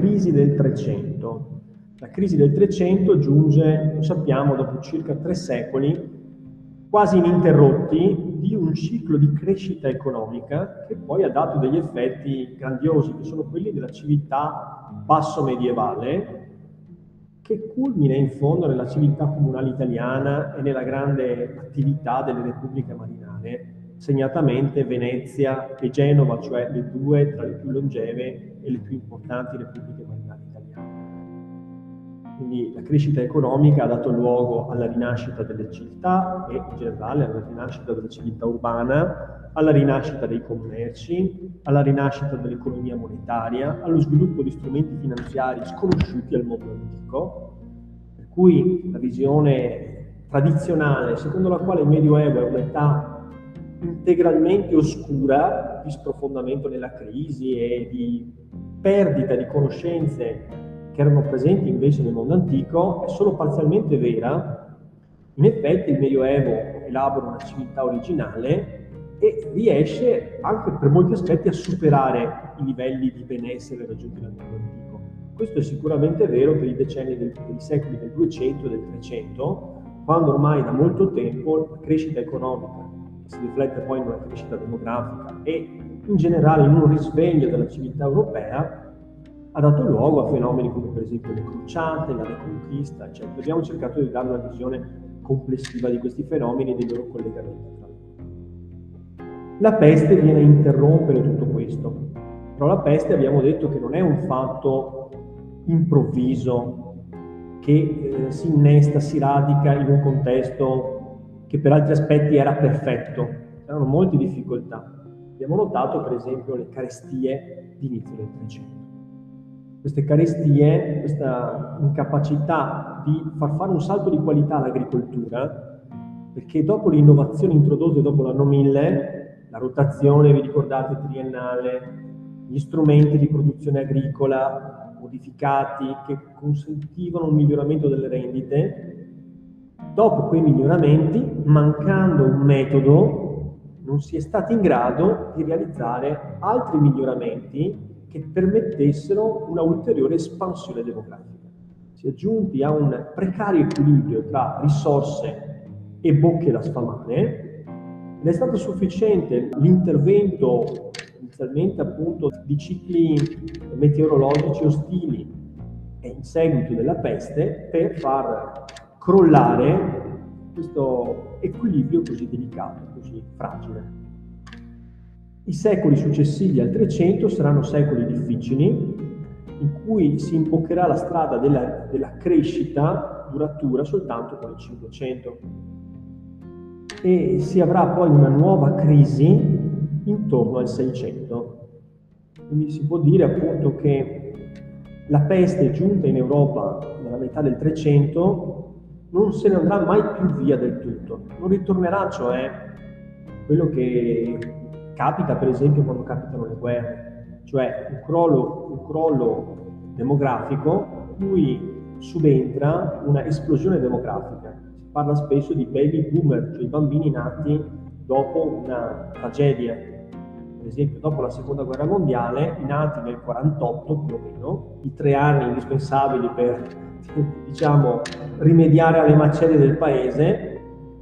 crisi del 300. La crisi del 300 giunge, lo sappiamo, dopo circa tre secoli quasi ininterrotti di un ciclo di crescita economica che poi ha dato degli effetti grandiosi, che sono quelli della civiltà basso medievale, che culmina in fondo nella civiltà comunale italiana e nella grande attività delle repubbliche marinare, segnatamente Venezia e Genova, cioè le due tra le più longeve e le più importanti repubbliche marinare italiane. Quindi la crescita economica ha dato luogo alla rinascita delle città e in generale alla rinascita della civiltà urbana, alla rinascita dei commerci, alla rinascita dell'economia monetaria, allo sviluppo di strumenti finanziari sconosciuti al mondo antico, per cui la visione tradizionale secondo la quale il Medioevo è un'età integralmente oscura di sprofondamento nella crisi e di perdita di conoscenze che erano presenti invece nel mondo antico, è solo parzialmente vera. In effetti il Medioevo elabora una civiltà originale e riesce anche per molti aspetti a superare i livelli di benessere raggiunti nel mondo antico. Questo è sicuramente vero per i decenni del, dei secoli del 200 e del 300, quando ormai da molto tempo la crescita economica si riflette poi in una crescita demografica e in generale in un risveglio della civiltà europea, ha dato luogo a fenomeni come per esempio le crociate, la riconquista, eccetera. Abbiamo cercato di dare una visione complessiva di questi fenomeni e dei loro collegamenti. La peste viene a interrompere tutto questo, però la peste abbiamo detto che non è un fatto improvviso che eh, si innesta, si radica in un contesto che per altri aspetti era perfetto, c'erano molte difficoltà. Abbiamo notato per esempio le carestie di inizio del 300. Queste carestie, questa incapacità di far fare un salto di qualità all'agricoltura, perché dopo le innovazioni introdotte dopo l'anno 1000, la rotazione, vi ricordate, triennale, gli strumenti di produzione agricola modificati che consentivano un miglioramento delle rendite, Dopo quei miglioramenti, mancando un metodo, non si è stati in grado di realizzare altri miglioramenti che permettessero una ulteriore espansione demografica. Si è giunti a un precario equilibrio tra risorse e bocche da sfamare ed è stato sufficiente l'intervento inizialmente appunto di cicli meteorologici ostili e in seguito della peste per far crollare questo equilibrio così delicato, così fragile. I secoli successivi al 300 saranno secoli difficili in cui si imboccherà la strada della, della crescita duratura soltanto con il 500 e si avrà poi una nuova crisi intorno al 600. Quindi si può dire appunto che la peste giunta in Europa nella metà del 300 non se ne andrà mai più via del tutto, non ritornerà cioè quello che capita per esempio quando capitano le guerre, cioè un crollo, un crollo demografico cui subentra una esplosione demografica. Si parla spesso di baby boomer, cioè i bambini nati dopo una tragedia. Per esempio, dopo la seconda guerra mondiale, nati nel 48 più o meno, i tre anni indispensabili per diciamo, rimediare alle macerie del paese, è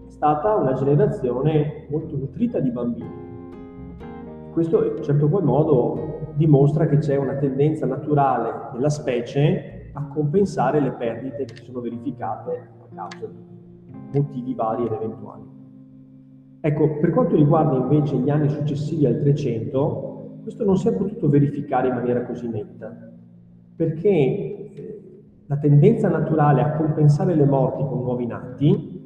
stata una generazione molto nutrita di bambini. Questo in certo qual modo dimostra che c'è una tendenza naturale della specie a compensare le perdite che sono verificate a causa di motivi vari ed eventuali. Ecco, per quanto riguarda invece gli anni successivi al 300, questo non si è potuto verificare in maniera così netta, perché eh, la tendenza naturale a compensare le morti con nuovi nati,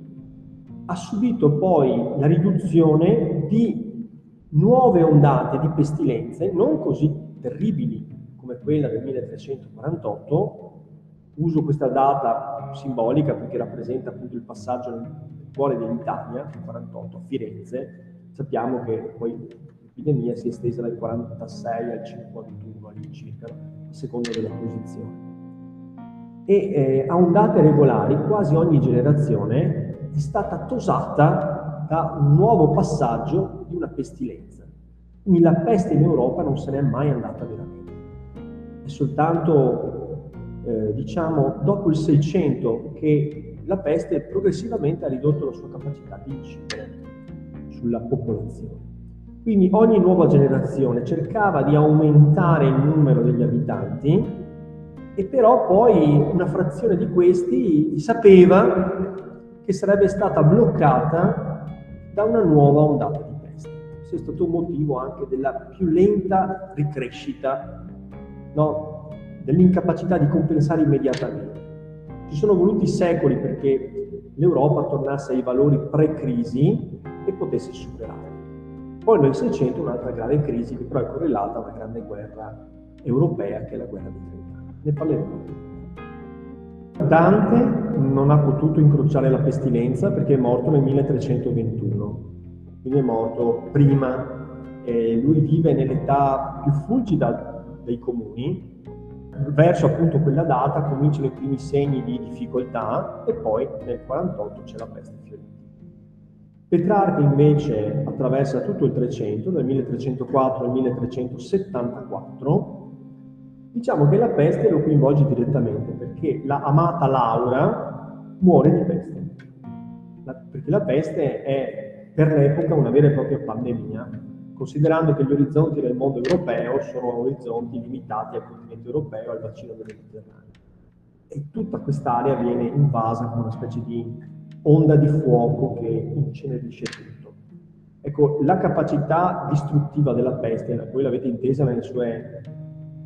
ha subito poi la riduzione di nuove ondate di pestilenze non così terribili come quella del 1348. Uso questa data simbolica perché rappresenta appunto il passaggio nel cuore dell'Italia, il 48, a Firenze. Sappiamo che poi l'epidemia si è estesa dal 46 al 51 all'incirca, a seconda della posizione e eh, a ondate regolari quasi ogni generazione è stata tosata da un nuovo passaggio di una pestilenza. Quindi la peste in Europa non se n'è mai andata veramente. è soltanto, eh, diciamo, dopo il 600 che la peste progressivamente ha ridotto la sua capacità di incidere sulla popolazione. Quindi ogni nuova generazione cercava di aumentare il numero degli abitanti e però poi una frazione di questi sapeva che sarebbe stata bloccata da una nuova ondata di peste. Questo è stato un motivo anche della più lenta ricrescita, no? dell'incapacità di compensare immediatamente. Ci sono voluti secoli perché l'Europa tornasse ai valori pre-crisi e potesse superare. Poi nel 600 un'altra grave crisi che però è correlata a una grande guerra europea che è la guerra di Trent'anni. Ne parleremo. Dante non ha potuto incrociare la pestilenza perché è morto nel 1321, quindi è morto prima. E lui vive nell'età più fulgida dei comuni, verso appunto quella data cominciano i primi segni di difficoltà e poi nel 48 c'è la peste fiorentina. Petrarca invece attraversa tutto il 300, dal 1304 al 1374. Diciamo che la peste lo coinvolge direttamente perché la amata Laura muore di peste. La, perché la peste è per l'epoca una vera e propria pandemia, considerando che gli orizzonti del mondo europeo sono orizzonti limitati al continente europeo, al bacino del Mediterraneo. E tutta quest'area viene invasa con una specie di onda di fuoco che incenerisce tutto. Ecco, la capacità distruttiva della peste, voi l'avete intesa nelle sue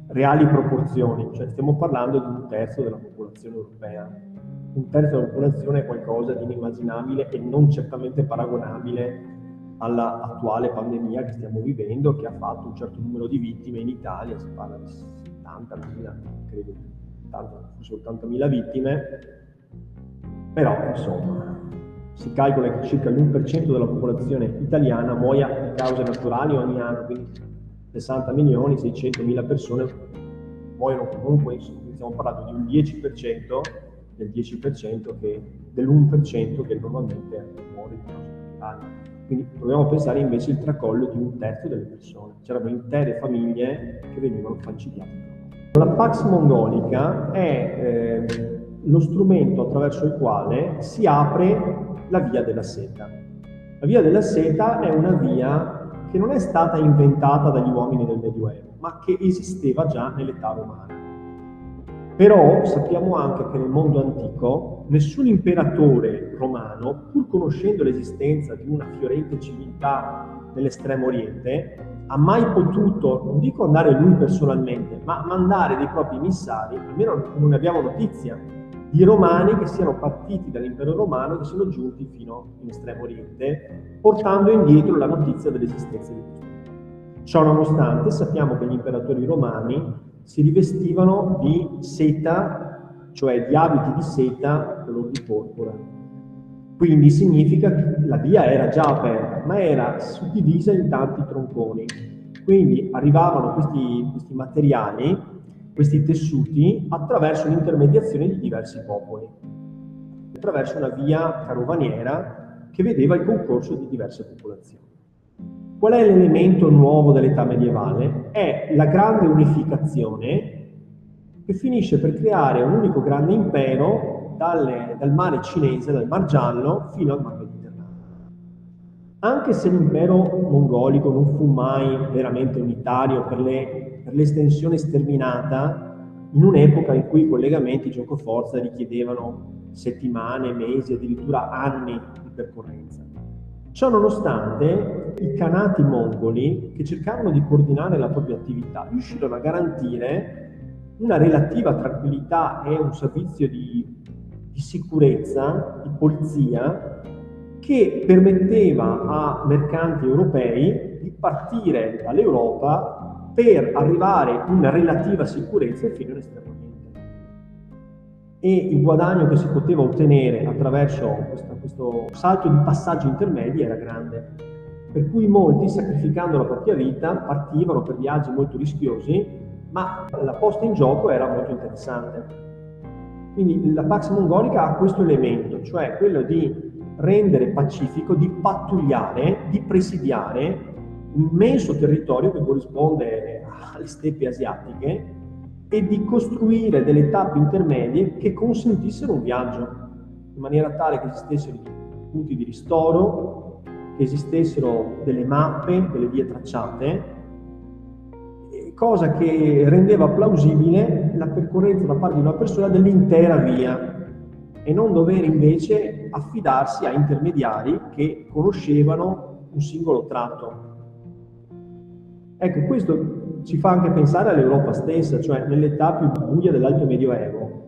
reali proporzioni, cioè stiamo parlando di un terzo della popolazione europea. Un terzo della popolazione è qualcosa di inimmaginabile e non certamente paragonabile all'attuale pandemia che stiamo vivendo, che ha fatto un certo numero di vittime in Italia, si parla di 70.000, credo, 80, forse 80.000 vittime, però, insomma, si calcola che circa l'1% della popolazione italiana muoia di cause naturali ogni anno, quindi 60 milioni, 600 mila persone muoiono comunque, stiamo parlando di un 10% del 10% che, dell'1% che normalmente muore di naturali. Quindi a pensare invece il tracollo di un terzo delle persone. C'erano intere famiglie che venivano falcidiate. La Pax Mongolica è eh, lo strumento attraverso il quale si apre la via della seta. La via della seta è una via che non è stata inventata dagli uomini del Medioevo, ma che esisteva già nell'età romana. Però sappiamo anche che nel mondo antico nessun imperatore romano, pur conoscendo l'esistenza di una fiorente civiltà nell'estremo oriente, ha mai potuto, non dico andare lui personalmente, ma mandare dei propri emissari, almeno non ne abbiamo notizia, di romani che siano partiti dall'impero romano e che sono giunti fino in Estremo Oriente, portando indietro la notizia dell'esistenza di questo. Ciò nonostante sappiamo che gli imperatori romani si rivestivano di seta, cioè di abiti di seta color di porpora. Quindi significa che la via era già aperta, ma era suddivisa in tanti tronconi. Quindi arrivavano questi, questi materiali questi tessuti attraverso l'intermediazione di diversi popoli, attraverso una via carovaniera che vedeva il concorso di diverse popolazioni. Qual è l'elemento nuovo dell'età medievale? È la grande unificazione che finisce per creare un unico grande impero dalle, dal mare cinese, dal Mar Giallo, fino al Mar Mediterraneo. Anche se l'impero mongolico non fu mai veramente unitario per le per l'estensione sterminata in un'epoca in cui i collegamenti giocoforza richiedevano settimane, mesi, addirittura anni di percorrenza. Ciò nonostante, i canati mongoli, che cercarono di coordinare la propria attività, riuscirono a garantire una relativa tranquillità e un servizio di, di sicurezza, di polizia, che permetteva a mercanti europei di partire dall'Europa per arrivare in relativa sicurezza fino all'estremo oriente. E il guadagno che si poteva ottenere attraverso questo, questo salto di passaggi intermedi era grande, per cui molti, sacrificando la propria vita, partivano per viaggi molto rischiosi, ma la posta in gioco era molto interessante. Quindi la Pax Mongolica ha questo elemento, cioè quello di rendere pacifico, di pattugliare, di presidiare immenso territorio che corrisponde alle steppe asiatiche e di costruire delle tappe intermedie che consentissero un viaggio, in maniera tale che esistessero punti di ristoro, che esistessero delle mappe, delle vie tracciate, cosa che rendeva plausibile la percorrenza da parte di una persona dell'intera via e non dover invece affidarsi a intermediari che conoscevano un singolo tratto. Ecco, questo ci fa anche pensare all'Europa stessa, cioè nell'età più buia dell'Alto Medioevo,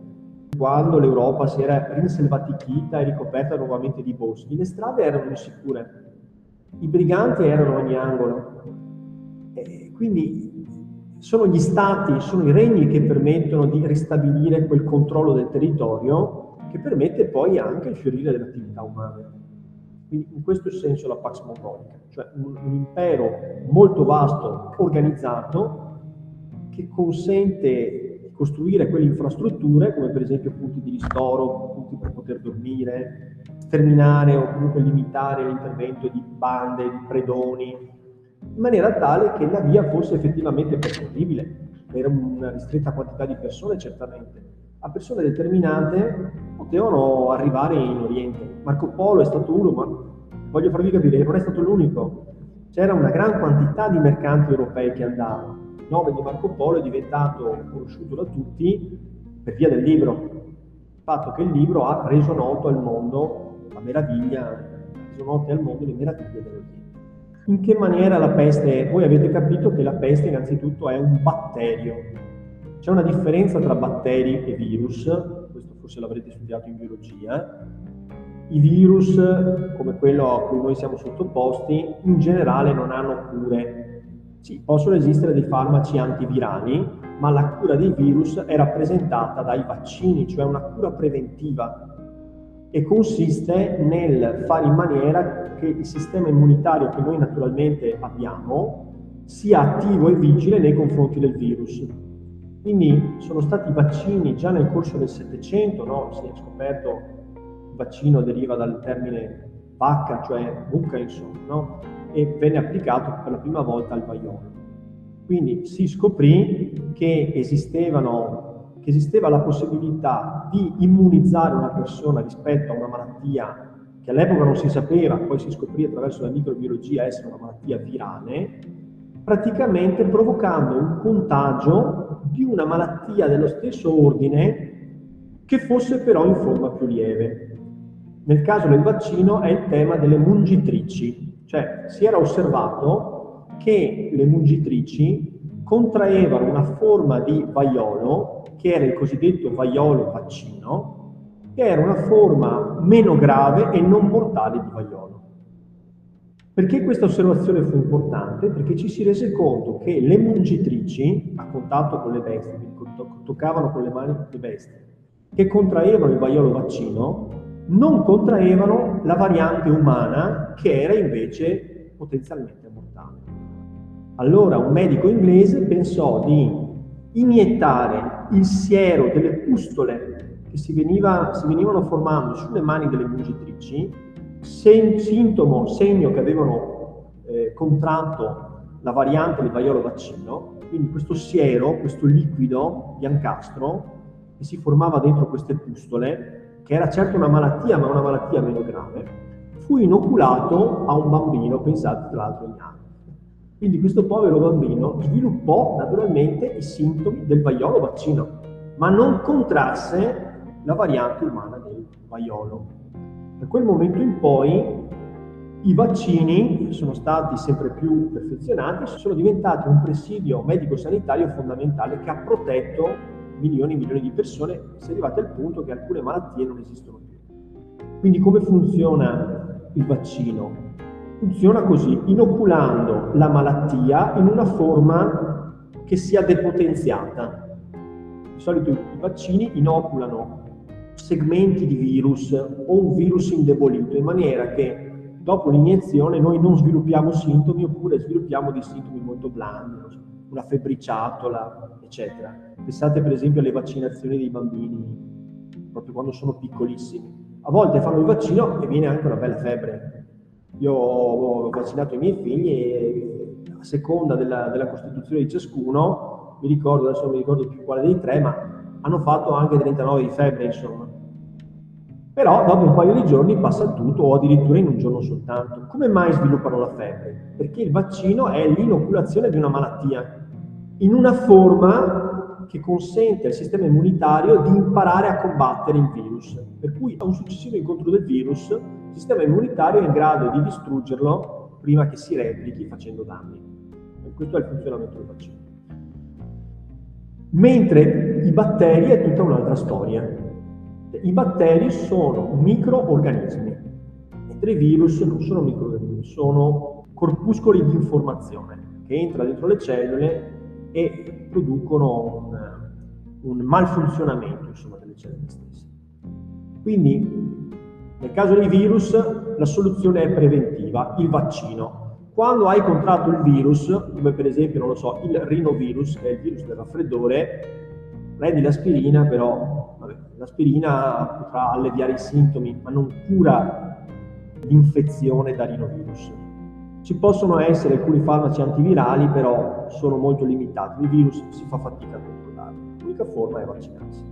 quando l'Europa si era rinselvatichita e ricoperta nuovamente di boschi, le strade erano insicure, i briganti erano ogni angolo. E quindi sono gli stati, sono i regni che permettono di ristabilire quel controllo del territorio che permette poi anche il fiorire delle attività umane. Quindi in questo senso la Pax Mongolica, cioè un, un impero molto vasto, organizzato, che consente di costruire quelle infrastrutture, come per esempio punti di ristoro, punti per poter dormire, sterminare o comunque limitare l'intervento di bande, di predoni, in maniera tale che la via fosse effettivamente percorribile per una ristretta quantità di persone certamente. A persone determinate potevano arrivare in Oriente. Marco Polo è stato uno, ma voglio farvi capire che non è stato l'unico. C'era una gran quantità di mercanti europei che andavano. Il nome di Marco Polo è diventato conosciuto da tutti per via del libro. Il fatto che il libro ha reso noto al mondo la meraviglia, ha reso note al mondo le meraviglie dell'Oriente. In che maniera la peste? Voi avete capito che la peste innanzitutto è un batterio. C'è una differenza tra batteri e virus, questo forse l'avrete studiato in biologia. I virus, come quello a cui noi siamo sottoposti, in generale non hanno cure. Sì, possono esistere dei farmaci antivirali, ma la cura dei virus è rappresentata dai vaccini, cioè una cura preventiva e consiste nel fare in maniera che il sistema immunitario che noi naturalmente abbiamo sia attivo e vigile nei confronti del virus. Quindi sono stati vaccini già nel corso del Settecento, no? si è scoperto il vaccino deriva dal termine vacca, cioè mucca insomma, no? e venne applicato per la prima volta al vaiolo. Quindi si scoprì che che esisteva la possibilità di immunizzare una persona rispetto a una malattia che all'epoca non si sapeva, poi si scoprì attraverso la microbiologia essere una malattia virale, praticamente provocando un contagio di una malattia dello stesso ordine che fosse però in forma più lieve. Nel caso del vaccino è il tema delle mungitrici, cioè si era osservato che le mungitrici contraevano una forma di vaiolo che era il cosiddetto vaiolo vaccino, che era una forma meno grave e non mortale di vaiolo. Perché questa osservazione fu importante? Perché ci si rese conto che le mungitrici, a contatto con le bestie, toccavano con le mani le bestie, che contraevano il vaiolo vaccino, non contraevano la variante umana che era invece potenzialmente mortale. Allora un medico inglese pensò di iniettare il siero delle pustole che si, veniva, si venivano formando sulle mani delle mungitrici, sen, sintomo, segno che avevano eh, contratto la variante del vaiolo vaccino, quindi questo siero, questo liquido biancastro che si formava dentro queste pustole, che era certo una malattia, ma una malattia meno grave, fu inoculato a un bambino, pensate tra l'altro ignaro. Quindi questo povero bambino sviluppò naturalmente i sintomi del vaiolo vaccino, ma non contrasse la variante umana del vaiolo. Da quel momento in poi i vaccini sono stati sempre più perfezionati, sono diventati un presidio medico-sanitario fondamentale che ha protetto milioni e milioni di persone, si è arrivati al punto che alcune malattie non esistono più. Quindi come funziona il vaccino? Funziona così, inoculando la malattia in una forma che sia depotenziata. Di solito i vaccini inoculano segmenti di virus o un virus indebolito in maniera che dopo l'iniezione noi non sviluppiamo sintomi oppure sviluppiamo dei sintomi molto blandi, una febbriciatola, eccetera. Pensate per esempio alle vaccinazioni dei bambini, proprio quando sono piccolissimi. A volte fanno il vaccino e viene anche una bella febbre, io ho vaccinato i miei figli e a seconda della, della costituzione di ciascuno mi ricordo, adesso non mi ricordo più quale dei tre, ma hanno fatto anche 39 di febbre, insomma. Però dopo un paio di giorni passa tutto o addirittura in un giorno soltanto. Come mai sviluppano la febbre? Perché il vaccino è l'inoculazione di una malattia in una forma che consente al sistema immunitario di imparare a combattere il virus. Per cui a un successivo incontro del virus il sistema immunitario è in grado di distruggerlo prima che si replichi facendo danni. E questo è il funzionamento del vaccino. Mentre i batteri è tutta un'altra storia. I batteri sono microorganismi, mentre i virus non sono microorganismi, sono corpuscoli di informazione che entrano dentro le cellule e producono un, un malfunzionamento insomma, delle cellule stesse. Quindi nel caso dei virus la soluzione è preventiva, il vaccino. Quando hai contratto il virus, come per esempio, non lo so, il rinovirus, che è il virus del raffreddore, prendi l'aspirina, però vabbè, l'aspirina potrà alleviare i sintomi, ma non cura l'infezione da rinovirus. Ci possono essere alcuni farmaci antivirali, però sono molto limitati. Il virus si fa fatica a controllare. L'unica forma è vaccinarsi.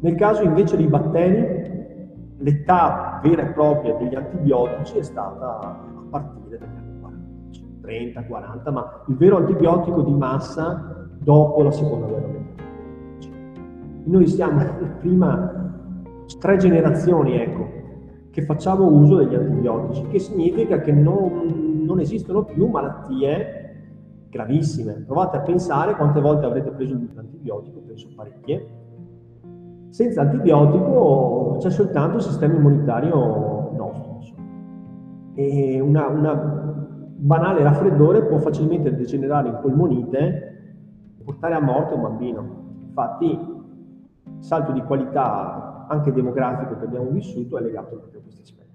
Nel caso invece dei batteri, l'età vera e propria degli antibiotici è stata a partire dagli anni 40, 30, 40, ma il vero antibiotico di massa dopo la seconda guerra mondiale. Noi siamo le prime tre generazioni, ecco, che facciamo uso degli antibiotici, che significa che non, non esistono più malattie gravissime. Provate a pensare quante volte avrete preso l'antibiotico, penso parecchie. Senza antibiotico c'è soltanto il sistema immunitario nostro. E una, una banale raffreddore può facilmente degenerare in polmonite e portare a morte un bambino. Infatti, il salto di qualità anche demografico che abbiamo vissuto è legato proprio a questi aspetti.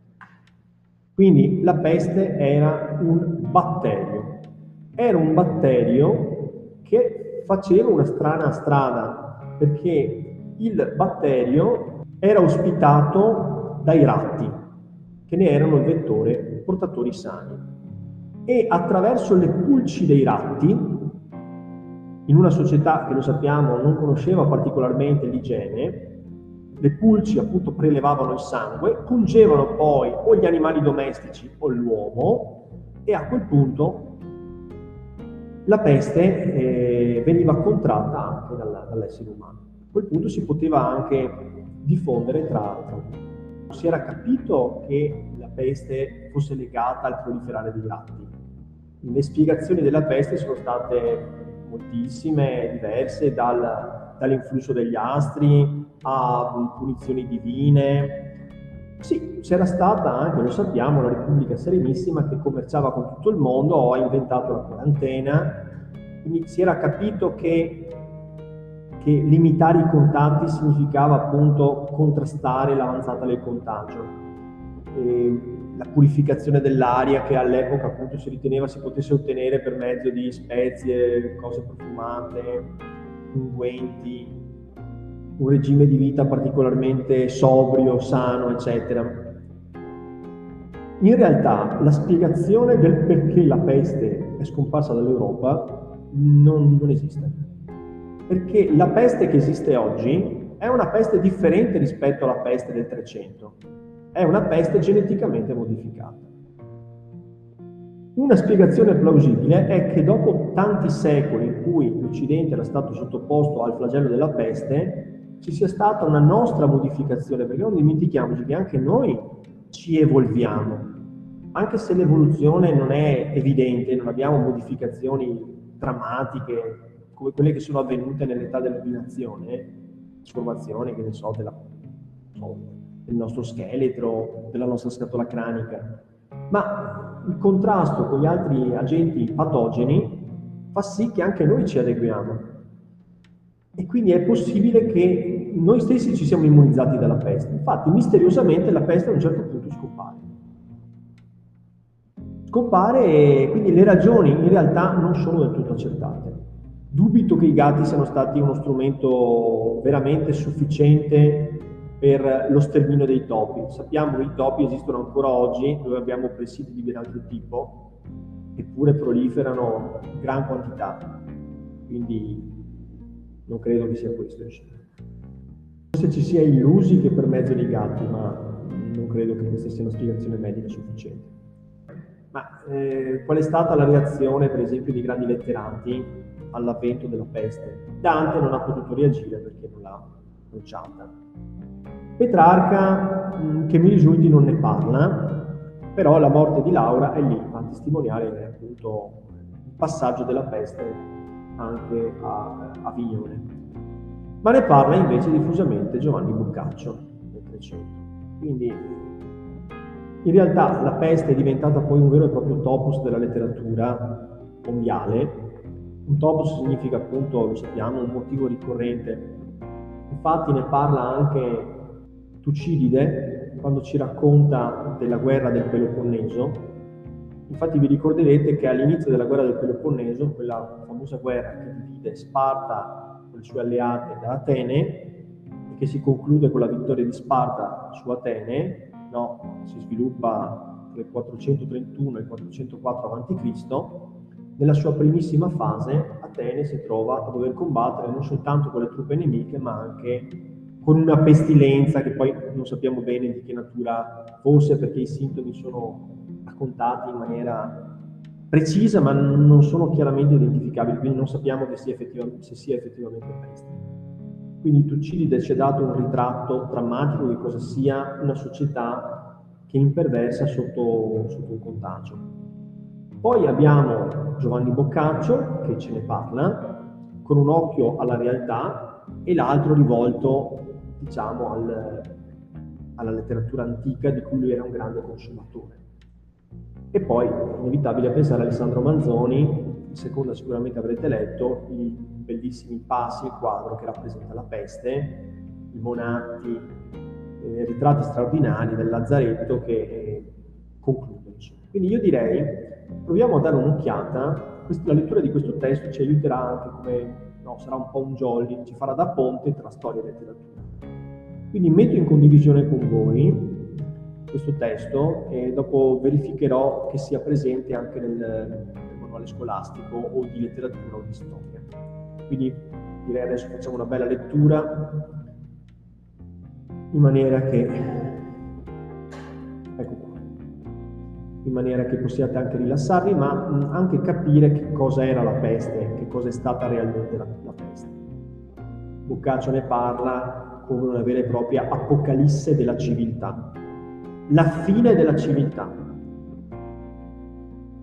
Quindi la peste era un batterio, era un batterio che faceva una strana strada, perché il batterio era ospitato dai ratti, che ne erano il vettore portatori sani. E attraverso le pulci dei ratti, in una società che lo sappiamo non conosceva particolarmente l'igiene, le pulci appunto prelevavano il sangue, pungevano poi o gli animali domestici o l'uomo e a quel punto la peste eh, veniva contratta anche dalla, dall'essere umano. A quel punto si poteva anche diffondere tra, tra si era capito che la peste fosse legata al proliferare dei ratti. Le spiegazioni della peste sono state moltissime, diverse, dal, dall'influsso degli astri a punizioni divine. Sì, c'era stata anche, lo sappiamo, la Repubblica Serenissima che commerciava con tutto il mondo, ha inventato la quarantena, quindi si era capito che, che limitare i contatti significava appunto contrastare l'avanzata del contagio. E la purificazione dell'aria che all'epoca appunto si riteneva si potesse ottenere per mezzo di spezie, cose profumate, unguenti, un regime di vita particolarmente sobrio, sano, eccetera. In realtà la spiegazione del perché la peste è scomparsa dall'Europa non, non esiste. Perché la peste che esiste oggi è una peste differente rispetto alla peste del 300. È una peste geneticamente modificata. Una spiegazione plausibile è che dopo tanti secoli in cui l'Occidente era stato sottoposto al flagello della peste, ci sia stata una nostra modificazione, perché non dimentichiamoci che anche noi ci evolviamo, anche se l'evoluzione non è evidente, non abbiamo modificazioni drammatiche come quelle che sono avvenute nell'età dell'ordinazione, trasformazioni, che ne so, della, del nostro scheletro, della nostra scatola cranica, ma il contrasto con gli altri agenti patogeni fa sì che anche noi ci adeguiamo. E quindi è possibile che noi stessi ci siamo immunizzati dalla peste. Infatti, misteriosamente la peste a un certo punto scompare. Scompare e quindi le ragioni in realtà non sono del tutto accertate. Dubito che i gatti siano stati uno strumento veramente sufficiente per lo sterminio dei topi. Sappiamo che i topi esistono ancora oggi, dove abbiamo presidi di ben altro tipo, eppure proliferano in gran quantità. quindi non credo che sia questo. Forse ci si è illusi che per mezzo dei gatti, ma non credo che questa sia una spiegazione medica sufficiente. Ma eh, qual è stata la reazione, per esempio, di grandi letterati all'avvento della peste? Dante non ha potuto reagire perché non l'ha bruciata. Petrarca, mm, che mi risulti, non ne parla, però la morte di Laura è lì a testimoniare appunto il passaggio della peste anche a, a Vignone. Ma ne parla invece diffusamente Giovanni Boccaccio nel 300. Quindi in realtà la peste è diventata poi un vero e proprio topos della letteratura mondiale. Un topos significa appunto, lo sappiamo, un motivo ricorrente. Infatti ne parla anche Tucidide quando ci racconta della guerra del Peloponneso. Infatti vi ricorderete che all'inizio della guerra del Peloponneso, quella famosa guerra che divide Sparta con le sue alleate da Atene, che si conclude con la vittoria di Sparta su Atene, no? si sviluppa tra il 431 e il 404 a.C., nella sua primissima fase Atene si trova a dover combattere non soltanto con le truppe nemiche, ma anche con una pestilenza che poi non sappiamo bene di che natura fosse perché i sintomi sono raccontati in maniera precisa ma non sono chiaramente identificabili, quindi non sappiamo sia se sia effettivamente peste. Quindi Tucidide ci ha dato un ritratto drammatico di cosa sia una società che imperversa sotto, sotto un contagio. Poi abbiamo Giovanni Boccaccio che ce ne parla con un occhio alla realtà e l'altro rivolto, diciamo, al, alla letteratura antica di cui lui era un grande consumatore. E poi, inevitabile pensare a Alessandro Manzoni, in seconda sicuramente avrete letto i bellissimi passi, il quadro che rappresenta la peste, i monati, eh, ritratti straordinari del Lazzaretto che eh, concludono. Quindi io direi, proviamo a dare un'occhiata, la lettura di questo testo ci aiuterà anche come, no, sarà un po' un jolly, ci farà da ponte tra storia e letteratura. Quindi metto in condivisione con voi questo testo e dopo verificherò che sia presente anche nel, manuale scolastico o di letteratura o di storia. Quindi direi adesso facciamo una bella lettura in maniera che ecco qua in maniera che possiate anche rilassarvi ma anche capire che cosa era la peste che cosa è stata realmente la, la peste Boccaccio ne parla come una vera e propria apocalisse della civiltà la fine della civiltà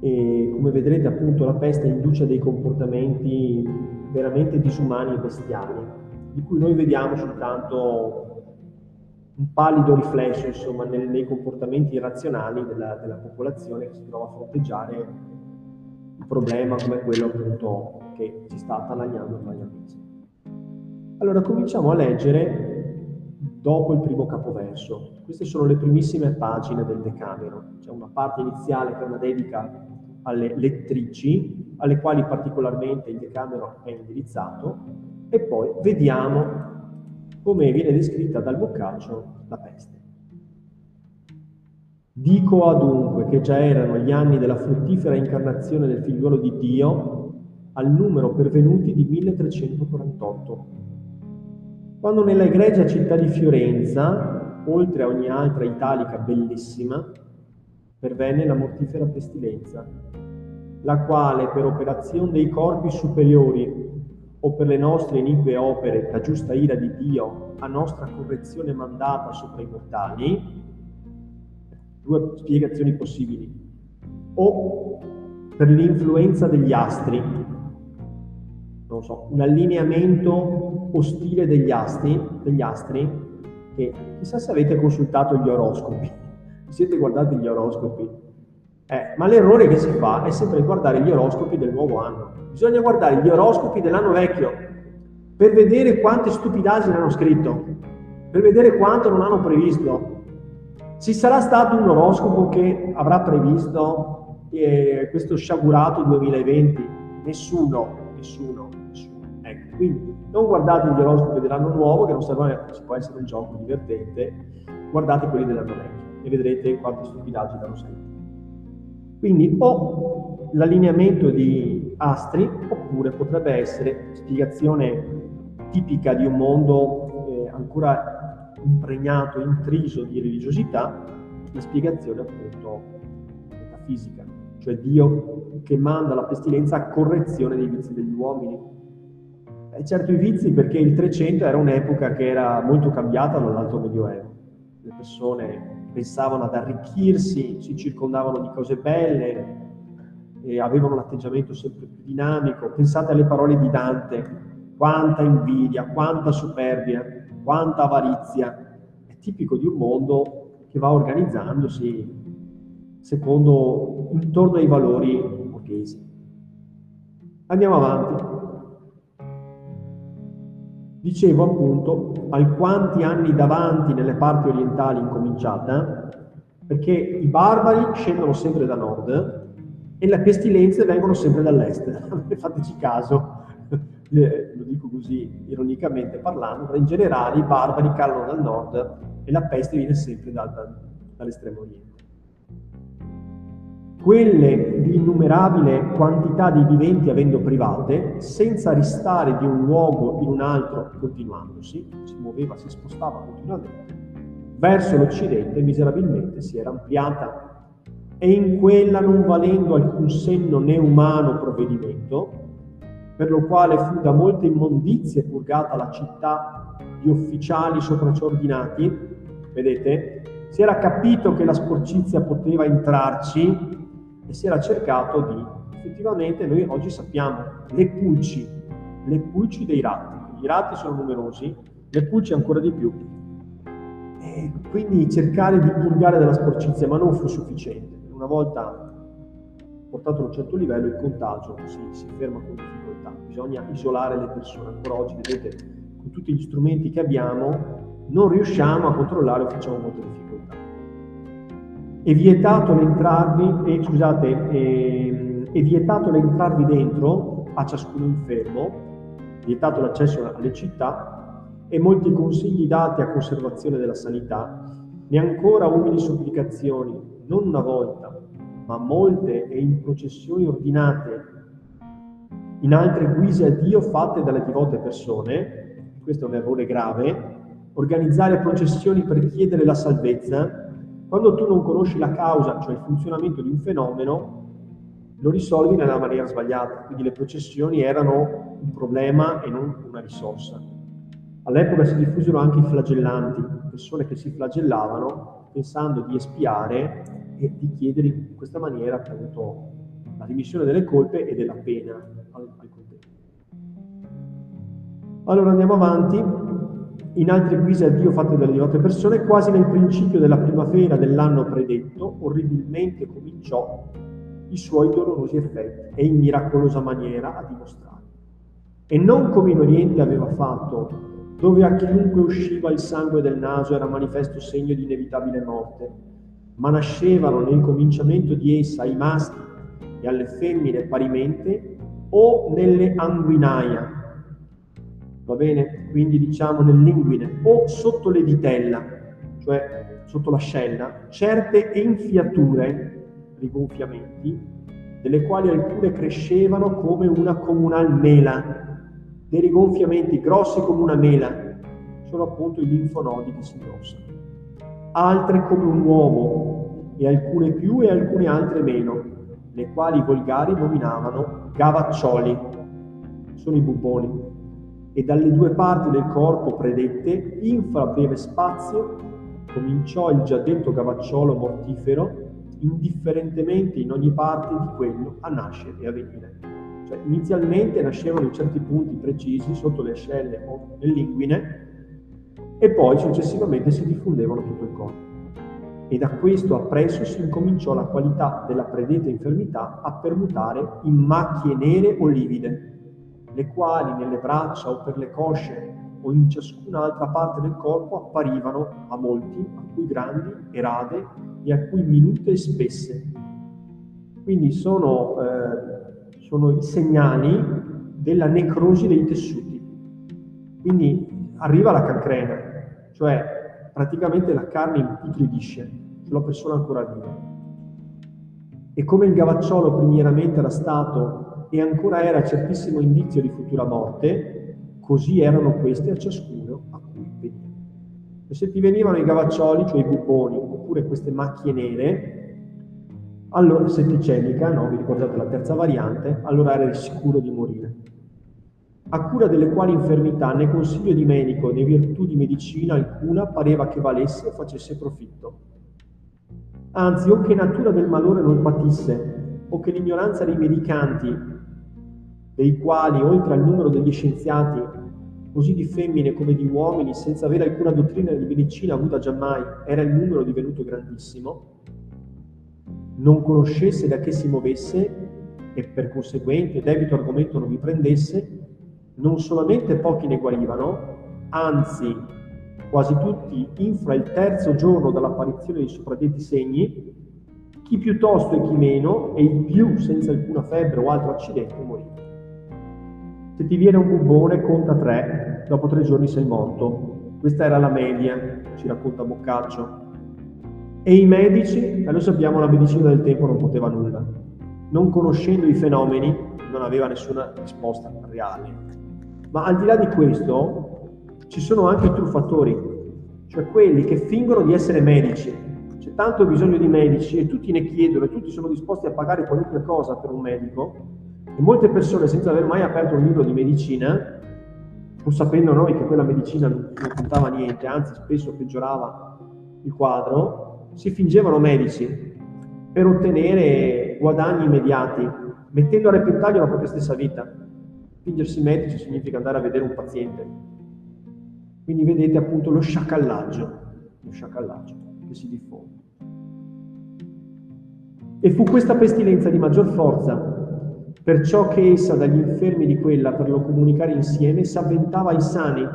e come vedrete appunto la peste induce dei comportamenti veramente disumani e bestiali, di cui noi vediamo soltanto un pallido riflesso insomma, nei, nei comportamenti irrazionali della, della, popolazione che si trova a fronteggiare un problema come quello appunto che ci sta attanagliando da mesi. Allora cominciamo a leggere dopo il primo capoverso. Queste sono le primissime pagine del Decamero. C'è una parte iniziale che è una dedica alle lettrici, alle quali particolarmente il Decamero è indirizzato, e poi vediamo come viene descritta dal Boccaccio la peste. Dico adunque che già erano gli anni della fruttifera incarnazione del figliuolo di Dio al numero pervenuti di 1348, quando nella egregia città di Fiorenza, oltre a ogni altra italica bellissima, pervenne la mortifera pestilenza, la quale per operazione dei corpi superiori o per le nostre inique opere, da giusta ira di Dio, a nostra correzione mandata sopra i mortali, due spiegazioni possibili, o per l'influenza degli astri, non so, un allineamento ostile degli astri, degli astri che chissà se avete consultato gli oroscopi, siete guardati gli oroscopi, eh, ma l'errore che si fa è sempre guardare gli oroscopi del nuovo anno. Bisogna guardare gli oroscopi dell'anno vecchio per vedere quante stupidaggini hanno scritto, per vedere quanto non hanno previsto. Ci sarà stato un oroscopo che avrà previsto eh, questo sciagurato 2020? Nessuno, nessuno, nessuno. Quindi non guardate gli oroscopi dell'anno nuovo, che non servono, ci può essere un gioco divertente, guardate quelli dell'anno vecchio e vedrete quante stupidaggini hanno scritto. Quindi o l'allineamento di astri oppure potrebbe essere spiegazione tipica di un mondo eh, ancora impregnato, intriso di religiosità, la spiegazione appunto metafisica, cioè Dio che manda la pestilenza a correzione dei vizi degli uomini. E certo i vizi perché il 300 era un'epoca che era molto cambiata dall'alto medioevo. Le persone pensavano ad arricchirsi, si circondavano di cose belle, e avevano un atteggiamento sempre più dinamico. Pensate alle parole di Dante, quanta invidia, quanta superbia, quanta avarizia. È tipico di un mondo che va organizzandosi secondo, intorno ai valori borghesi. Andiamo avanti. Dicevo appunto alquanti anni davanti nelle parti orientali incominciata, perché i barbari scendono sempre da nord e le pestilenze vengono sempre dall'est. Fateci caso, eh, lo dico così ironicamente parlando, ma in generale i barbari calano dal nord e la peste viene sempre da, da, dall'estremo oriente. Quelle di innumerabile quantità di viventi avendo private, senza ristare di un luogo in un altro continuandosi, si muoveva, si spostava continuamente, verso l'Occidente miserabilmente si era ampliata. E in quella non valendo alcun senno né umano provvedimento, per lo quale fu da molte immondizie purgata la città di ufficiali sopraciordinati, vedete, si era capito che la sporcizia poteva entrarci e si era cercato di, effettivamente noi oggi sappiamo, le pulci, le pulci dei ratti, i ratti sono numerosi, le pulci ancora di più. E quindi cercare di purgare della sporcizia, ma non fu sufficiente. Una volta portato a un certo livello il contagio si, si ferma con difficoltà, bisogna isolare le persone. Ancora oggi, vedete, con tutti gli strumenti che abbiamo, non riusciamo a controllare o facciamo molte difficoltà. È vietato l'entrarvi, eh, scusate, eh, è vietato l'entrarvi dentro a ciascuno infermo, vietato l'accesso alle città e molti consigli dati a conservazione della sanità, né ancora umili supplicazioni, non una volta, ma molte e in processioni ordinate, in altre guise a Dio fatte dalle divote persone, questo è un errore grave, organizzare processioni per chiedere la salvezza, quando tu non conosci la causa, cioè il funzionamento di un fenomeno, lo risolvi nella maniera sbagliata. Quindi le processioni erano un problema e non una risorsa. All'epoca si diffusero anche i flagellanti, persone che si flagellavano pensando di espiare e di chiedere in questa maniera appunto la rimissione delle colpe e della pena. Allora andiamo avanti. In altre guise a Dio fatte dalle divote persone, quasi nel principio della primavera dell'anno predetto, orribilmente cominciò i suoi dolorosi effetti e in miracolosa maniera a dimostrare. E non come in Oriente aveva fatto, dove a chiunque usciva il sangue del naso era manifesto segno di inevitabile morte, ma nascevano nel cominciamento di essa ai maschi e alle femmine parimente o nelle anguinaia, va bene? Quindi diciamo nell'inguine o sotto le vitella, cioè sotto l'ascella, certe enfiature, rigonfiamenti, delle quali alcune crescevano come una comunal mela, dei rigonfiamenti grossi come una mela, sono appunto i linfonodi che si ingrossano. Altre come un uomo, e alcune più e alcune altre meno, le quali i volgari nominavano gavaccioli, sono i bubboni, e dalle due parti del corpo predette, infra breve spazio, cominciò il già detto gavacciolo mortifero, indifferentemente in ogni parte di quello a nascere e a venire. Cioè, inizialmente nascevano in certi punti precisi, sotto le ascelle o nell'inguine, e poi successivamente si diffondevano tutto il corpo. E da questo appresso si incominciò la qualità della predetta infermità a permutare in macchie nere o livide, le quali nelle braccia o per le cosce o in ciascuna altra parte del corpo apparivano a molti, a cui grandi e rade e a cui minute e spesse. Quindi sono, eh, sono i segnali della necrosi dei tessuti. Quindi arriva la cancrena, cioè praticamente la carne imputridisce sulla persona ancora viva. E come il gavacciolo primieramente era stato e ancora era certissimo indizio di futura morte, così erano queste a ciascuno a cui veniva. E se ti venivano i gavaccioli, cioè i buboni, oppure queste macchie nere, allora setticemica, no? vi ricordate la terza variante, allora eri sicuro di morire. A cura delle quali infermità né consiglio di medico né virtù di medicina alcuna pareva che valesse o facesse profitto. Anzi, o che natura del malore non patisse, o che l'ignoranza dei medicanti, dei quali, oltre al numero degli scienziati, così di femmine come di uomini, senza avere alcuna dottrina di medicina avuta giammai, era il numero divenuto grandissimo, non conoscesse da che si muovesse e per conseguente debito argomento non vi prendesse, non solamente pochi ne guarivano, anzi quasi tutti infra il terzo giorno dall'apparizione dei sopradetti segni, chi piuttosto e chi meno, e il più senza alcuna febbre o altro accidente morì. Se ti viene un bubbone, conta tre, dopo tre giorni sei morto. Questa era la media, ci racconta Boccaccio. E i medici, e lo sappiamo, la medicina del tempo non poteva nulla. Non conoscendo i fenomeni, non aveva nessuna risposta reale. Ma al di là di questo, ci sono anche i truffatori, cioè quelli che fingono di essere medici. C'è tanto bisogno di medici e tutti ne chiedono e tutti sono disposti a pagare qualunque cosa per un medico. E molte persone, senza aver mai aperto un libro di medicina, pur sapendo noi che quella medicina non, contava niente, anzi spesso peggiorava il quadro, si fingevano medici per ottenere guadagni immediati, mettendo a repentaglio la propria stessa vita. Fingersi medici significa andare a vedere un paziente. Quindi vedete appunto lo sciacallaggio, lo sciacallaggio che si diffonde. E fu questa pestilenza di maggior forza, perciò che essa dagli infermi di quella per lo comunicare insieme s'avventava ai sani,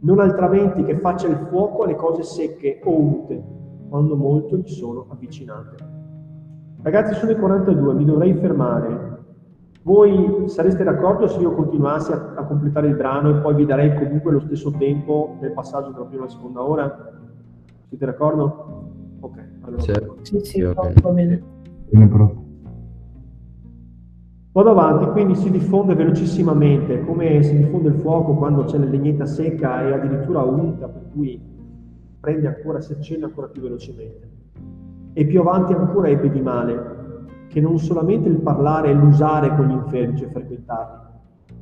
non altrimenti che faccia il fuoco alle cose secche o unte, quando molto gli sono avvicinate. Ragazzi, sono le 42, mi dovrei fermare. Voi sareste d'accordo se io continuassi a, a, completare il brano e poi vi darei comunque lo stesso tempo nel passaggio della prima e seconda ora? Siete d'accordo? Ok, allora. Certo. Sì, sì, va bene. Bene, prof. Vado avanti, quindi si diffonde velocissimamente, come si diffonde il fuoco quando c'è la legnetta secca e addirittura unta, per cui prende ancora, si accende ancora più velocemente. E più avanti ancora ebbe di male, che non solamente il parlare e l'usare con gli infermi, cioè frequentarli,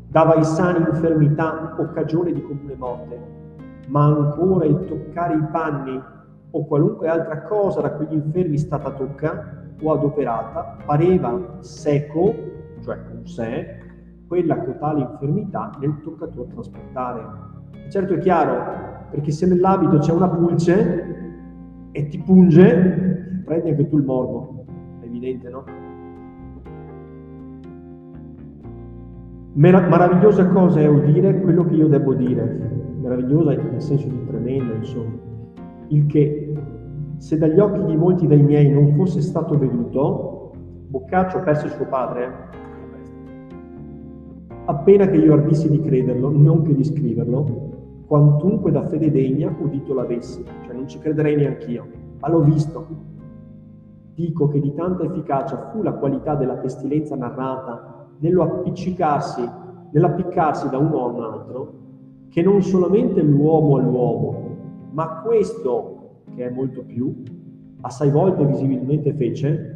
dava ai sani infermità occasione di comune morte, ma ancora il toccare i panni o qualunque altra cosa da quegli infermi stata tocca o adoperata pareva seco cioè con sé, quella totale infermità nel toccatore trasportare. Certo è chiaro, perché se nell'abito c'è una pulce e ti punge, prendi anche tu il morbo, è evidente, no? Mer- meravigliosa cosa è udire quello che io devo dire, meravigliosa nel senso di tremenda, insomma, il che se dagli occhi di molti dei miei non fosse stato veduto, Boccaccio perse suo padre, appena che io ardissi di crederlo, non che di scriverlo, quantunque da fede degna udito l'avessi, cioè non ci crederei neanch'io, ma l'ho visto. Dico che di tanta efficacia fu la qualità della pestilenza narrata nello appiccicarsi, nell'appiccarsi da uno a un altro, che non solamente l'uomo all'uomo, ma questo, che è molto più, assai volte visibilmente fece,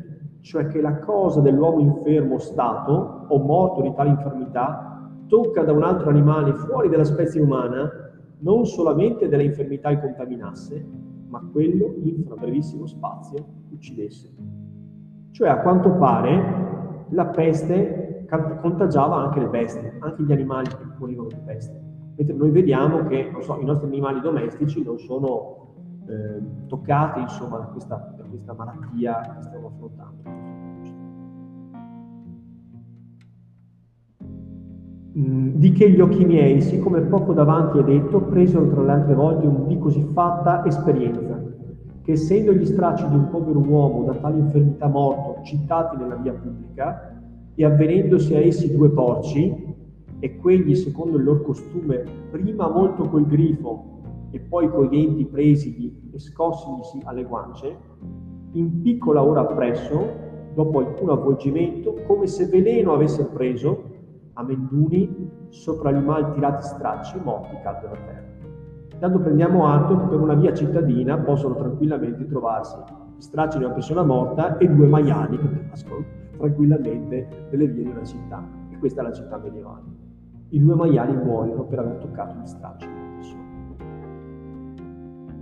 cioè che la cosa dell'uomo infermo stato o morto di tale infermità tocca da un altro animale fuori della specie umana non solamente della infermità il contaminasse, ma quello in fra brevissimo spazio uccidesse. Cioè a quanto pare la peste contagiava anche le bestie, anche gli animali che morivano di peste. Mentre noi vediamo che so, i nostri animali domestici non sono eh, toccati insomma, da questa, questa malattia che stiamo affrontando. Mm, di che gli occhi miei, siccome poco davanti è detto, presero tra le altre volte un di così fatta esperienza, che essendo gli stracci di un povero uomo da tale infermità morto citati nella via pubblica, e avvenendosi a essi due porci, e quegli secondo il loro costume, prima molto col grifo e poi coi denti presigli e scossigli alle guance, in piccola ora appresso, dopo alcun avvolgimento, come se veleno avesse preso, a Menduni, sopra gli mal tirati stracci, morti cadde la terra. Tanto prendiamo atto che per una via cittadina possono tranquillamente trovarsi stracci di una persona morta e due maiali che cascano tranquillamente nelle vie di una città. E questa è la città medievale. I due maiali muoiono per aver toccato gli stracci di una persona.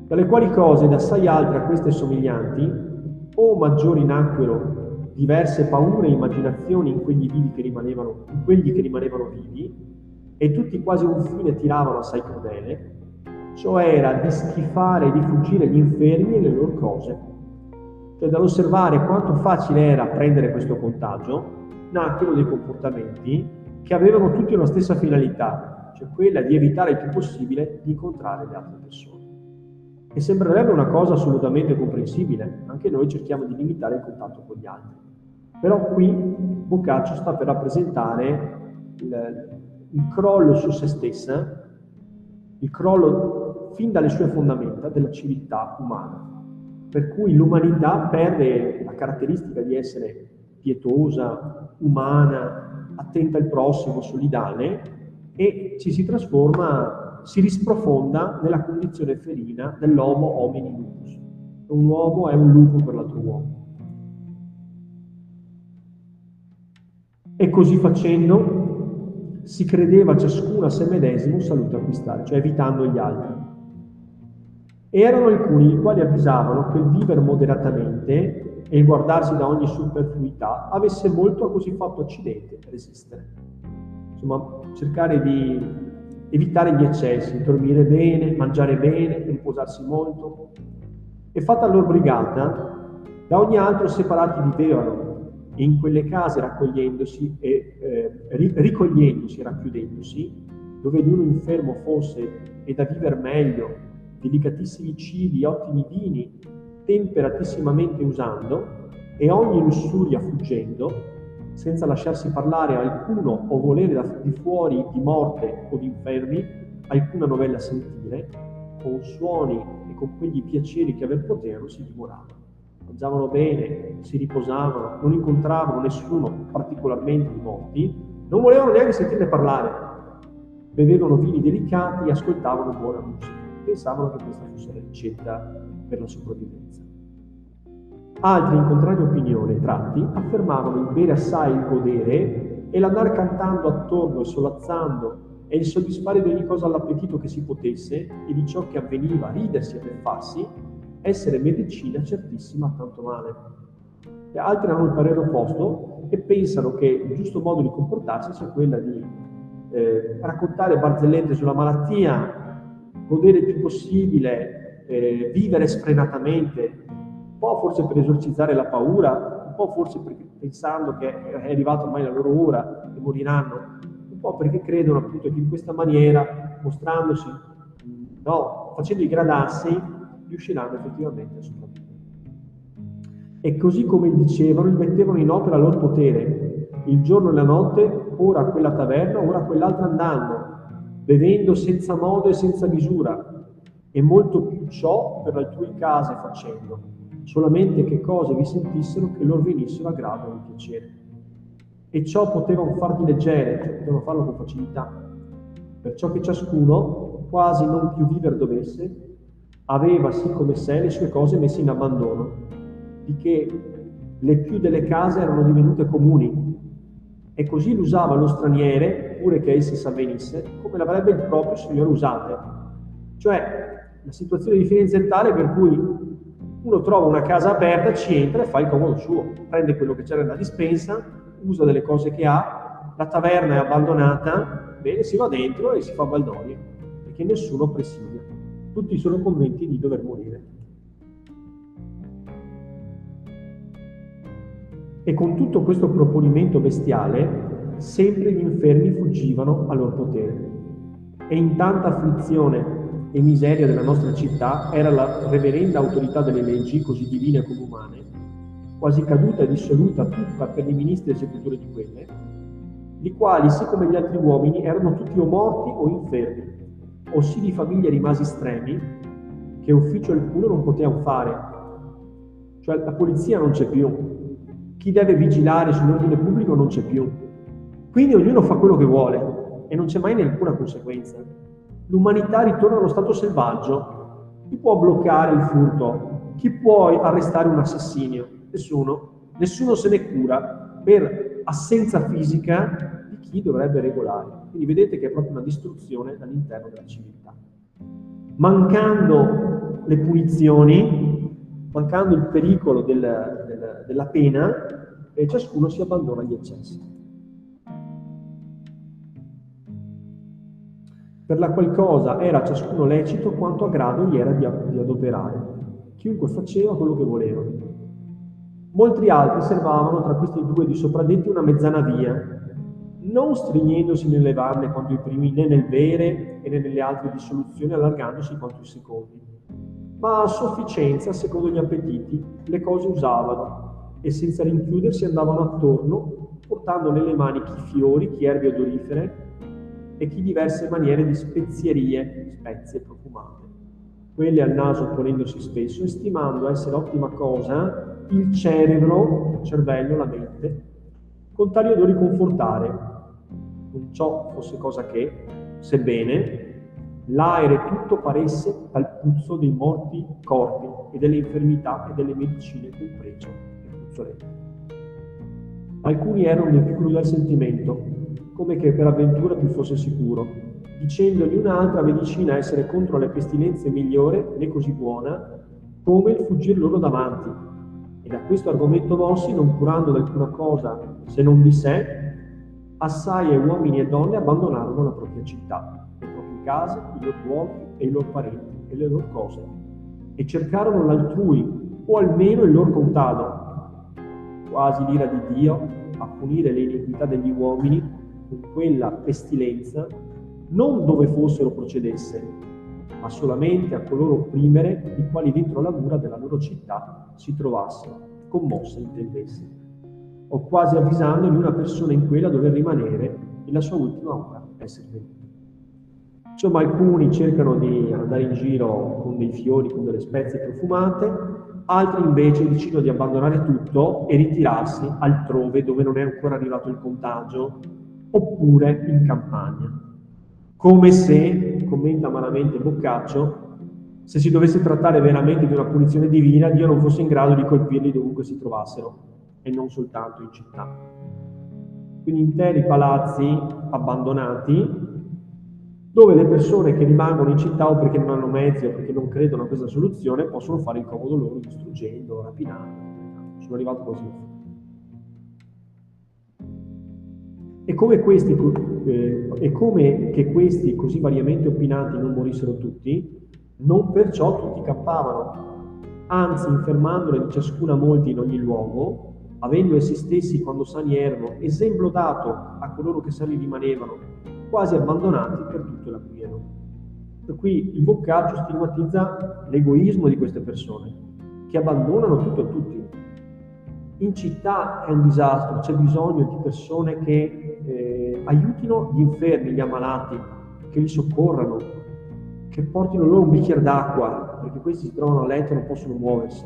Dalle quali cose, da assai altre a queste somiglianti, o maggiori nacquero diverse paure e immaginazioni in quegli, vivi che rimanevano, in quelli che rimanevano vivi, e tutti quasi un fine tiravano assai crudele, cioè era di schifare e di fuggire gli infermi e le loro cose. Cioè dall'osservare quanto facile era prendere questo contagio, nacquero dei comportamenti che avevano tutti una stessa finalità, cioè quella di evitare il più possibile di incontrare le altre persone. E sembrerebbe una cosa assolutamente comprensibile, anche noi cerchiamo di limitare il contatto con gli altri. Però qui Boccaccio sta per rappresentare il, il crollo su se stessa, il crollo fin dalle sue fondamenta della civiltà umana, per cui l'umanità perde la caratteristica di essere pietosa, umana, attenta al prossimo, solidale e ci si trasforma si risprofonda nella condizione felina dell'homo homini lupus. Un uomo è un lupo per l'altro uomo. E così facendo si credeva ciascuno a se medesimo salute acquistare, cioè evitando gli altri. E erano alcuni i quali avvisavano che il vivere moderatamente e il guardarsi da ogni superfluità avesse molto a così fatto accidente resistere. Insomma, cercare di evitare gli eccessi, dormire bene, mangiare bene, riposarsi molto. E fatta loro brigata, da ogni altro separati vivevano, in quelle case raccogliendosi e eh, ricogliendosi e racchiudendosi, dove di uno infermo fosse e da viver meglio, delicatissimi cibi, ottimi vini, temperatissimamente usando, e ogni lussuria fuggendo, senza lasciarsi parlare alcuno o volere di fuori di morte o di infermi, alcuna novella sentire, con suoni e con quegli piaceri che aver poterono si dimoravano. Mangiavano bene, si riposavano, non incontravano nessuno particolarmente di morti, non volevano neanche sentirne parlare, bevevano vini delicati e ascoltavano buona musica. Pensavano che questa fosse la ricetta per la sopravvivenza. Altri, in contraria opinione, tratti, affermavano il bere assai il godere e l'andare cantando attorno e solazzando e il soddisfare di ogni cosa l'appetito che si potesse e di ciò che avveniva, ridersi e beffarsi, essere medicina certissima tanto male. E altri hanno il parere opposto e pensano che il giusto modo di comportarsi sia quella di eh, raccontare barzellette sulla malattia, godere il più possibile, eh, vivere sfrenatamente, po' forse per esorcizzare la paura, un po' forse perché, pensando che è arrivata ormai la loro ora e moriranno, un po' perché credono appunto che in questa maniera, mostrandosi, no, facendo i gradassi, riusciranno effettivamente a sopravvivere. E così come dicevano, mettevano in opera il loro potere, il giorno e la notte, ora a quella taverna, ora a quell'altra andando, bevendo senza modo e senza misura, e molto più ciò per altrui case facendo solamente che cose vi sentissero che loro venissero a grado e piacere. E ciò potevano farvi leggere, cioè potevano farlo con facilità, perciò che ciascuno, quasi non più vivere dovesse, aveva sì come sé le sue cose messe in abbandono, di che le più delle case erano divenute comuni, e così l'usava lo straniere, pure che esse s'avvenisse, come l'avrebbe il proprio Signore usate. Cioè, la situazione di Firenze è tale per cui uno trova una casa aperta, ci entra e fa il comodo suo, prende quello che c'è nella dispensa, usa delle cose che ha, la taverna è abbandonata, bene, si va dentro e si fa baldoria, perché nessuno presidia. Tutti sono convinti di dover morire. E con tutto questo proponimento bestiale, sempre gli infermi fuggivano al loro potere. E in tanta afflizione e miseria della nostra città era la reverenda autorità delle leggi, così divine come umane, quasi caduta e dissoluta tutta per i ministri esecutori di quelle, i quali, sì come gli altri uomini, erano tutti o morti o infermi, o sì di famiglie rimasi estremi, che ufficio alcuno non potevano fare. Cioè la polizia non c'è più. chi deve vigilare sull'ordine pubblico non c'è più. Quindi ognuno fa quello che vuole e non c'è mai nessuna conseguenza. L'umanità ritorna allo stato selvaggio. Chi può bloccare il furto? Chi può arrestare un assassinio? Nessuno. Nessuno se ne cura per assenza fisica di chi dovrebbe regolare. Quindi vedete che è proprio una distruzione all'interno della civiltà. Mancando le punizioni, mancando il pericolo del, del, della pena, e ciascuno si abbandona agli eccessi. Per la qual cosa era ciascuno lecito quanto a grado gli era di, di adoperare. Chiunque faceva quello che voleva. Molti altri servavano tra questi due di sopradetti una mezzana via, non stringendosi nel levarne quanto i primi, né nel bere e né nelle altre dissoluzioni allargandosi quanto i secondi, ma a sufficienza, secondo gli appetiti, le cose usavano e senza rinchiudersi andavano attorno, portando nelle mani chi fiori, chi erbe odorifere e chi diverse maniere di spezierie, spezie profumate. Quelle al naso ponendosi spesso, stimando essere ottima cosa il cerebro, il cervello, la mente, con tali odori confortare, non ciò fosse cosa che, sebbene l'aere tutto paresse al puzzo dei morti corpi e delle infermità e delle medicine compreso il puzzoletto. Alcuni erano nel più crudel sentimento, come che per avventura più fosse sicuro, dicendo di un'altra medicina essere contro le pestilenze migliore né così buona come il fuggir loro davanti. E da questo argomento mossi, non curando di alcuna cosa se non di sé, assai uomini e donne abbandonarono la propria città, le proprie case, i loro luoghi e i loro parenti e le loro cose, e cercarono l'altrui, o almeno il loro contado, quasi l'ira di Dio a punire le iniquità degli uomini con quella pestilenza, non dove fossero procedesse, ma solamente a coloro opprimere i quali dentro la mura della loro città si trovassero, commosse intendesse o quasi avvisando una persona in quella dover rimanere e la sua ultima ora essere venuta. Insomma, alcuni cercano di andare in giro con dei fiori, con delle spezie profumate, altri invece decidono di abbandonare tutto e ritirarsi altrove dove non è ancora arrivato il contagio, oppure in campagna. Come se, commenta malamente Boccaccio, se si dovesse trattare veramente di una punizione divina, Dio non fosse in grado di colpirli dovunque si trovassero e non soltanto in città. Quindi interi palazzi abbandonati dove le persone che rimangono in città o perché non hanno mezzi o perché non credono a questa soluzione possono fare il comodo loro distruggendo, rapinando. Sono arrivato così. E come, questi, eh, e come che questi così variamente opinanti non morissero tutti, non perciò tutti campavano, anzi infermandone di ciascuna molti in ogni luogo, avendo essi stessi, quando sani erano, esempio dato a coloro che sani rimanevano, quasi abbandonati per tutto l'appieno. Per cui il boccaggio stigmatizza l'egoismo di queste persone, che abbandonano tutto a tutti. In città è un disastro, c'è bisogno di persone che aiutino gli infermi, gli ammalati, che li soccorrano, che portino loro un bicchiere d'acqua, perché questi si trovano a letto e non possono muoversi.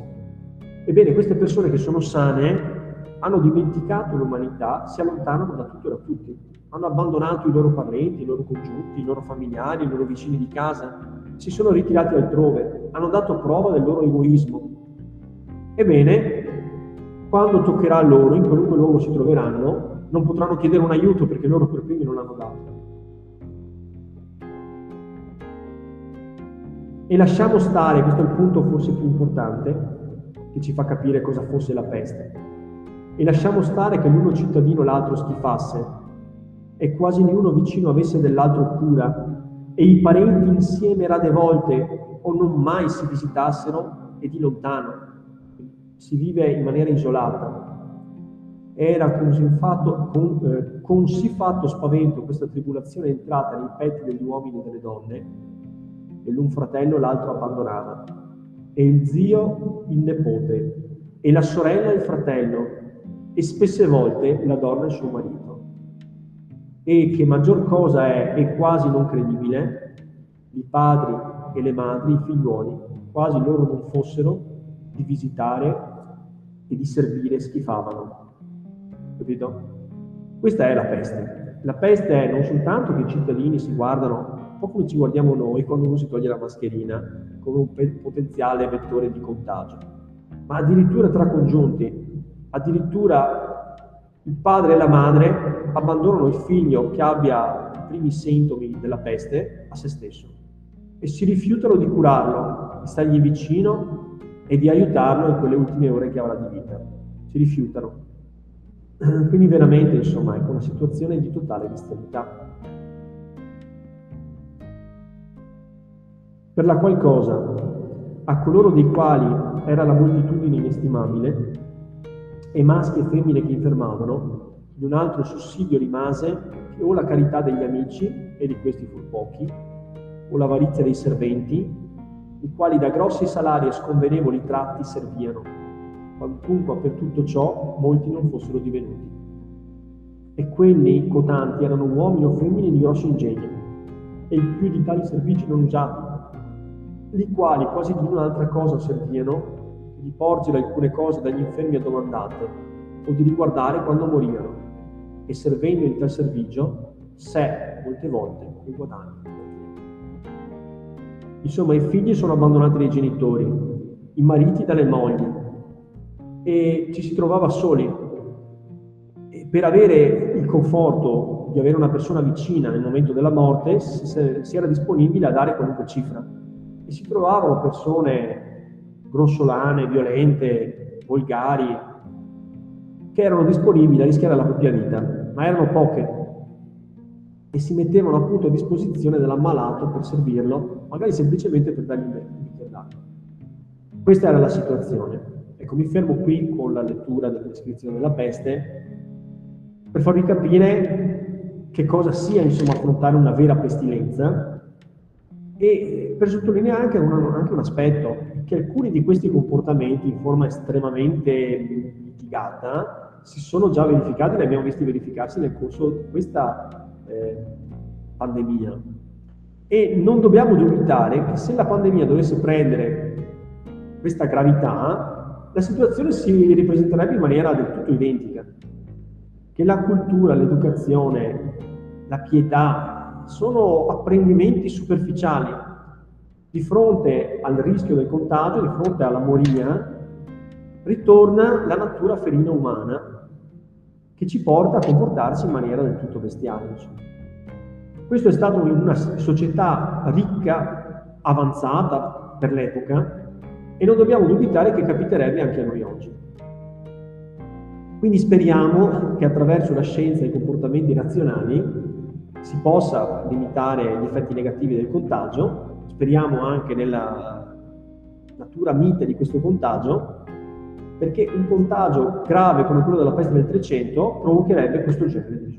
Ebbene, queste persone che sono sane hanno dimenticato l'umanità, si allontanano da tutto e da tutti, hanno abbandonato i loro parenti, i loro congiunti, i loro familiari, i loro vicini di casa, si sono ritirati altrove, hanno dato prova del loro egoismo. Ebbene, quando toccherà a loro, in qualunque luogo si troveranno, non potranno chiedere un aiuto perché loro per primi non l'hanno dato. E lasciamo stare, questo è il punto forse più importante, che ci fa capire cosa fosse la peste e lasciamo stare che l'uno cittadino l'altro schifasse e quasi niuno vicino avesse dell'altro cura e i parenti insieme rade volte o non mai si visitassero e di lontano si vive in maniera isolata. Era così fatto, con, eh, fatto spavento questa tribolazione entrata nei petti degli uomini e delle donne, e l'un fratello l'altro abbandonava, e il zio il nepote, e la sorella il fratello, e spesse volte la donna il suo marito. E che maggior cosa è e quasi non credibile, i padri e le madri, i figliuoli, quasi loro non fossero, di visitare e di servire schifavano. Capito? Questa è la peste. La peste è non soltanto che i cittadini si guardano un po' come ci guardiamo noi quando uno si toglie la mascherina, come un potenziale vettore di contagio, ma addirittura tra congiunti, addirittura il padre e la madre abbandonano il figlio che abbia i primi sintomi della peste a se stesso e si rifiutano di curarlo, di stargli vicino e di aiutarlo in quelle ultime ore che avrà di vita. Si rifiutano. Quindi veramente, insomma, ecco una situazione di totale bestialità. Per la qual cosa, a coloro dei quali era la moltitudine inestimabile, e maschi e femmine che infermavano, di un altro sussidio rimase che o la carità degli amici, e di questi fu pochi, o l'avarizia dei serventi, i quali da grossi salari e sconvenevoli tratti serviano, quantunque per tutto ciò molti non fossero divenuti. E quelli cotanti erano uomini o femmine di grosso ingegno, e il più di tali servigi non usati, li quali quasi di un'altra cosa serviano, di porgere alcune cose dagli infermi addomandate, o di riguardare quando morivano, e servendo in tal servigio, sé molte volte il guadagno. Insomma, i figli sono abbandonati dai genitori, i mariti dalle mogli e ci si trovava soli. E per avere il conforto di avere una persona vicina nel momento della morte si era disponibile a dare qualunque cifra. E si trovavano persone grossolane, violente, volgari, che erano disponibili a rischiare la propria vita, ma erano poche e si mettevano appunto a disposizione dell'ammalato per servirlo, magari semplicemente per dargli un bicchiere d'acqua. Questa era la situazione. Ecco, mi fermo qui con la lettura della descrizione della peste per farvi capire che cosa sia insomma affrontare una vera pestilenza e per sottolineare anche un, anche un aspetto, che alcuni di questi comportamenti in forma estremamente mitigata si sono già verificati, li abbiamo visti verificarsi nel corso di questa eh, pandemia. E non dobbiamo dubitare che se la pandemia dovesse prendere questa gravità, la situazione si ripresenterebbe in maniera del tutto identica. Che la cultura, l'educazione, la pietà sono apprendimenti superficiali. Di fronte al rischio del contagio, di fronte alla moria, ritorna la natura ferina umana che ci porta a comportarsi in maniera del tutto bestiale. Questo è stato in una società ricca, avanzata per l'epoca e non dobbiamo dubitare che capiterebbe anche a noi oggi. Quindi speriamo che attraverso la scienza e i comportamenti razionali si possa limitare gli effetti negativi del contagio, speriamo anche nella natura mite di questo contagio perché un contagio grave come quello della peste del 300 provocherebbe questo genere di.